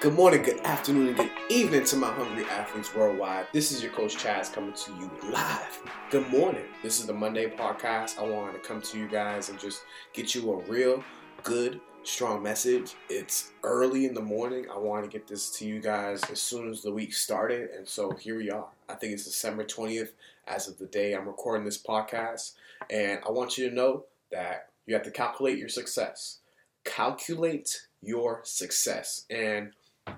Good morning, good afternoon, and good evening to my hungry athletes worldwide. This is your coach Chaz coming to you live. Good morning. This is the Monday podcast. I wanted to come to you guys and just get you a real good, strong message. It's early in the morning. I want to get this to you guys as soon as the week started, and so here we are. I think it's December 20th as of the day I'm recording this podcast, and I want you to know that you have to calculate your success. Calculate your success. And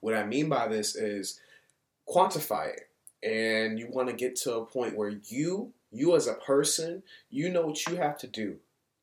what I mean by this is quantify it. And you want to get to a point where you, you as a person, you know what you have to do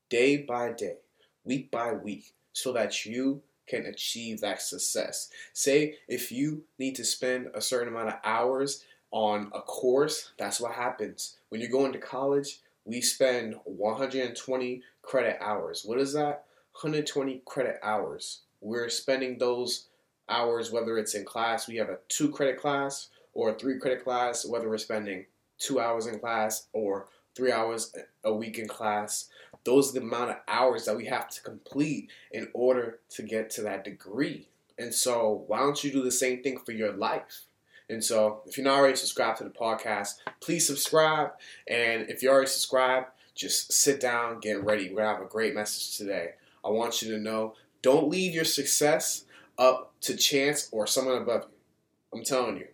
day by day, week by week, so that you can achieve that success. Say if you need to spend a certain amount of hours on a course, that's what happens. When you go into college, we spend 120 credit hours. What is that? 120 credit hours. We're spending those hours, whether it's in class, we have a two credit class or a three credit class, whether we're spending two hours in class or three hours a week in class. Those are the amount of hours that we have to complete in order to get to that degree. And so, why don't you do the same thing for your life? And so, if you're not already subscribed to the podcast, please subscribe. And if you're already subscribed, just sit down, get ready. We're to have a great message today. I want you to know don't leave your success up to chance or someone above you. I'm telling you.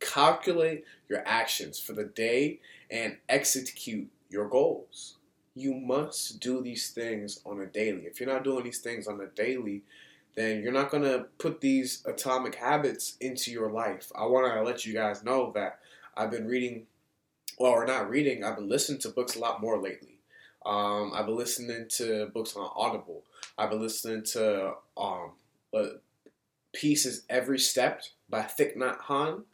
Calculate your actions for the day and execute your goals. You must do these things on a daily. If you're not doing these things on a daily, then you're not going to put these atomic habits into your life. I want to let you guys know that I've been reading, well, or not reading, I've been listening to books a lot more lately. Um, I've been listening to books on Audible. I've been listening to um, uh, Peace Every Step by Thich Nhat Hanh.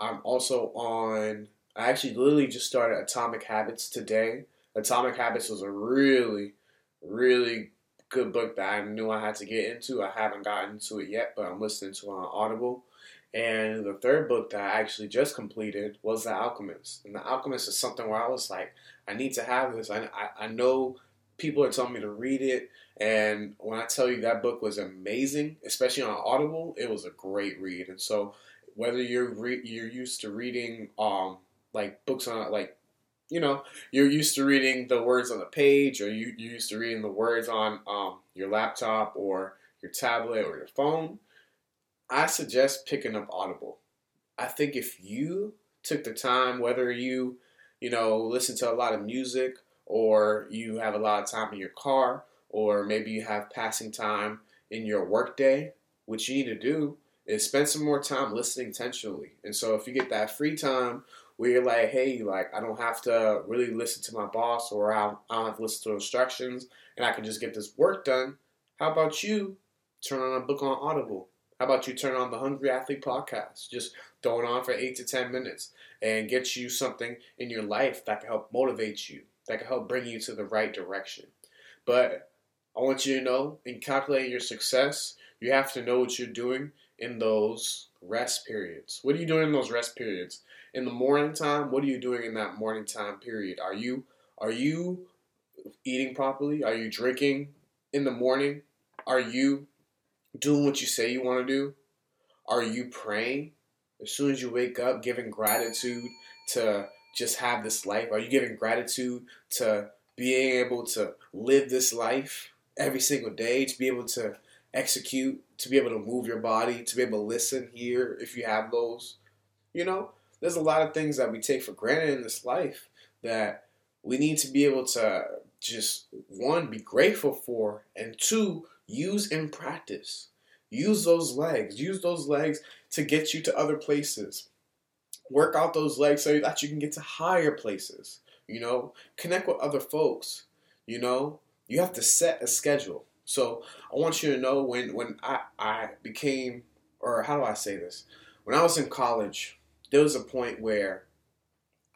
I'm also on, I actually literally just started Atomic Habits today. Atomic Habits was a really, really good book that I knew I had to get into. I haven't gotten into it yet, but I'm listening to it on Audible. And the third book that I actually just completed was The Alchemist. And The Alchemist is something where I was like, I need to have this. I, I, I know people are telling me to read it. And when I tell you that book was amazing, especially on Audible, it was a great read. And so whether you're re- you're used to reading um like books on like you know you're used to reading the words on the page or you, you're used to reading the words on um, your laptop or your tablet or your phone i suggest picking up audible i think if you took the time whether you you know listen to a lot of music or you have a lot of time in your car or maybe you have passing time in your workday what you need to do is spend some more time listening intentionally and so if you get that free time where you're like, hey, like I don't have to really listen to my boss or I don't have to listen to instructions and I can just get this work done. How about you turn on a book on Audible? How about you turn on the Hungry Athlete podcast? Just throw it on for eight to 10 minutes and get you something in your life that can help motivate you, that can help bring you to the right direction. But I want you to know in calculating your success, you have to know what you're doing in those rest periods. What are you doing in those rest periods? in the morning time, what are you doing in that morning time period? Are you are you eating properly? Are you drinking in the morning? Are you doing what you say you want to do? Are you praying as soon as you wake up, giving gratitude to just have this life? Are you giving gratitude to being able to live this life every single day, to be able to execute, to be able to move your body, to be able to listen, hear if you have those? You know, there's a lot of things that we take for granted in this life that we need to be able to just one be grateful for and two use in practice use those legs use those legs to get you to other places work out those legs so that you can get to higher places you know connect with other folks you know you have to set a schedule so i want you to know when when i i became or how do i say this when i was in college there was a point where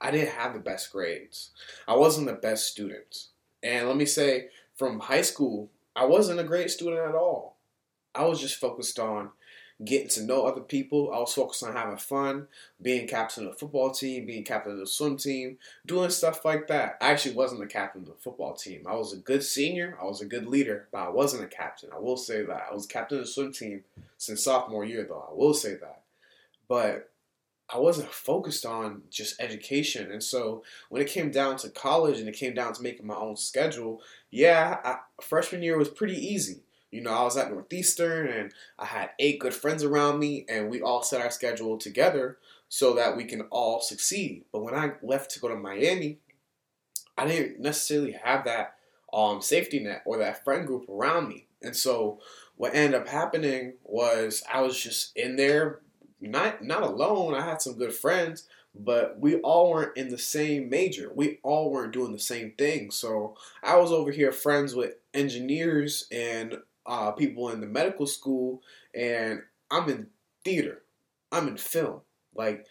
I didn't have the best grades. I wasn't the best student. And let me say, from high school, I wasn't a great student at all. I was just focused on getting to know other people. I was focused on having fun, being captain of the football team, being captain of the swim team, doing stuff like that. I actually wasn't the captain of the football team. I was a good senior, I was a good leader, but I wasn't a captain. I will say that. I was captain of the swim team since sophomore year, though. I will say that. But I wasn't focused on just education. And so when it came down to college and it came down to making my own schedule, yeah, I, freshman year was pretty easy. You know, I was at Northeastern and I had eight good friends around me, and we all set our schedule together so that we can all succeed. But when I left to go to Miami, I didn't necessarily have that um, safety net or that friend group around me. And so what ended up happening was I was just in there not not alone. I had some good friends, but we all weren't in the same major. We all weren't doing the same thing. So I was over here friends with engineers and uh, people in the medical school, and I'm in theater. I'm in film. Like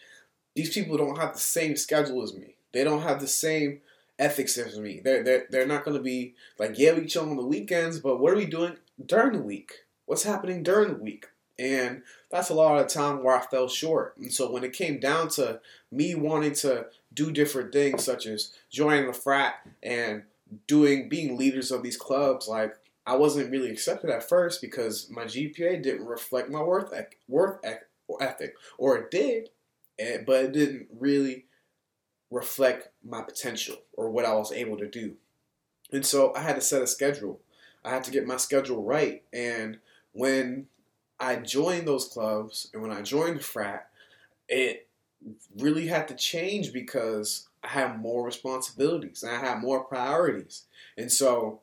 these people don't have the same schedule as me. They don't have the same ethics as me. They're they're, they're not going to be like yeah we chill on the weekends, but what are we doing during the week? What's happening during the week? And that's a lot of time where I fell short. And so when it came down to me wanting to do different things, such as joining the frat and doing being leaders of these clubs, like I wasn't really accepted at first because my GPA didn't reflect my worth worth ethic, or it did, but it didn't really reflect my potential or what I was able to do. And so I had to set a schedule. I had to get my schedule right. And when I joined those clubs and when I joined the frat, it really had to change because I had more responsibilities and I had more priorities. And so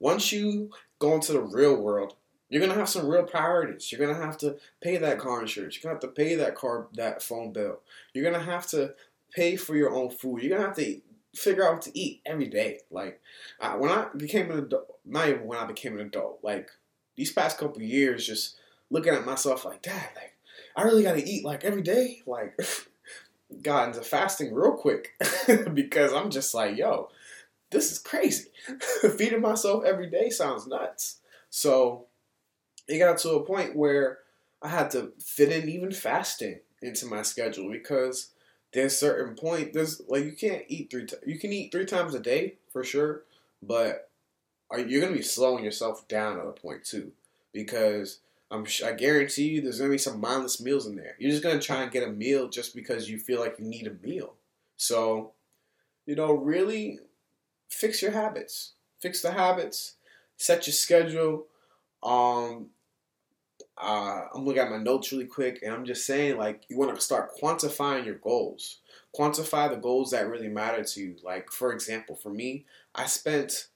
once you go into the real world, you're gonna have some real priorities. You're gonna have to pay that car insurance. You're gonna have to pay that car that phone bill. You're gonna have to pay for your own food. You're gonna have to figure out what to eat every day. Like when I became an adult, not even when I became an adult. Like these past couple years, just looking at myself like, Dad, like I really got to eat like every day. Like got into fasting real quick because I'm just like, yo, this is crazy. Feeding myself every day sounds nuts. So it got to a point where I had to fit in even fasting into my schedule because there's certain point there's like you can't eat three times. You can eat three times a day for sure, but are you're gonna be slowing yourself down at a point too because I'm I guarantee you there's gonna be some mindless meals in there. You're just gonna try and get a meal just because you feel like you need a meal. So, you know, really fix your habits. Fix the habits. Set your schedule. Um, uh, I'm looking at my notes really quick, and I'm just saying, like, you want to start quantifying your goals. Quantify the goals that really matter to you. Like, for example, for me, I spent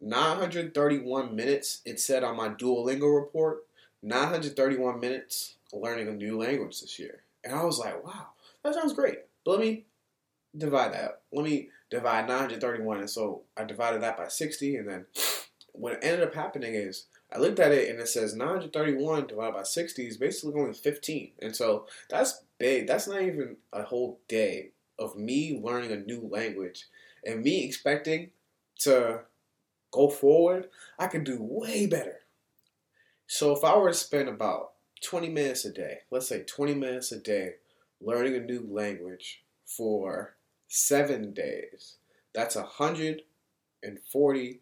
931 minutes. It said on my Duolingo report 931 minutes learning a new language this year. And I was like, wow, that sounds great. But let me divide that. Let me divide 931. And so I divided that by 60. And then what ended up happening is I looked at it and it says 931 divided by 60 is basically only 15. And so that's big. That's not even a whole day of me learning a new language and me expecting to go forward. I could do way better. So if I were to spend about 20 minutes a day, let's say 20 minutes a day, learning a new language for seven days, that's 140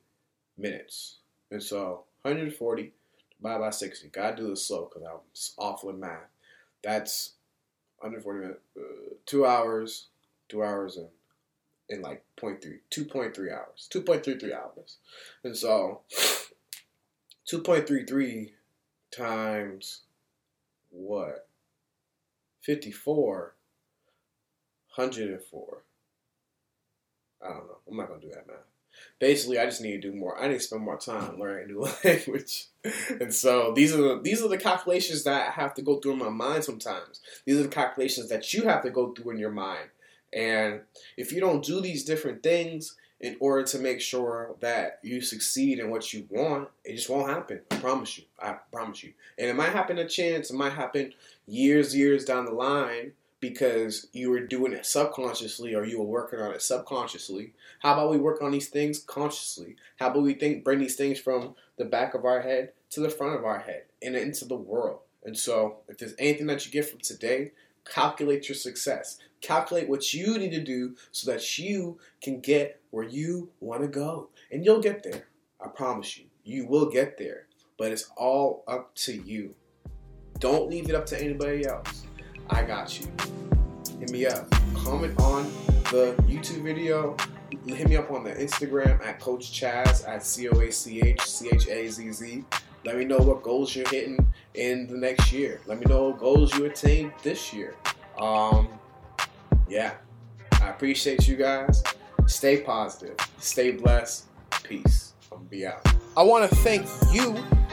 minutes. And so 140 divided by 60. Gotta do this slow because I'm awful at math. That's 140 minutes, uh, two hours, two hours in, in like 0.3, 2.3 hours, 2.33 hours. And so 2.33 times what? 54, 104. I don't know. I'm not to do that math. Basically, I just need to do more. I need to spend more time learning a new language, and so these are the these are the calculations that I have to go through in my mind. Sometimes these are the calculations that you have to go through in your mind. And if you don't do these different things, in order to make sure that you succeed in what you want, it just won't happen. I promise you. I promise you. And it might happen a chance, it might happen years, years down the line, because you were doing it subconsciously or you were working on it subconsciously. How about we work on these things consciously? How about we think bring these things from the back of our head to the front of our head and into the world? And so, if there's anything that you get from today, calculate your success. Calculate what you need to do so that you can get where you want to go. And you'll get there. I promise you. You will get there. But it's all up to you. Don't leave it up to anybody else. I got you. Hit me up. Comment on the YouTube video. Hit me up on the Instagram at Coach Chaz at C O A C H C H A Z Z. Let me know what goals you're hitting in the next year. Let me know what goals you attained this year. Um, yeah, I appreciate you guys. Stay positive. Stay blessed. Peace. I'm be out. I want to thank you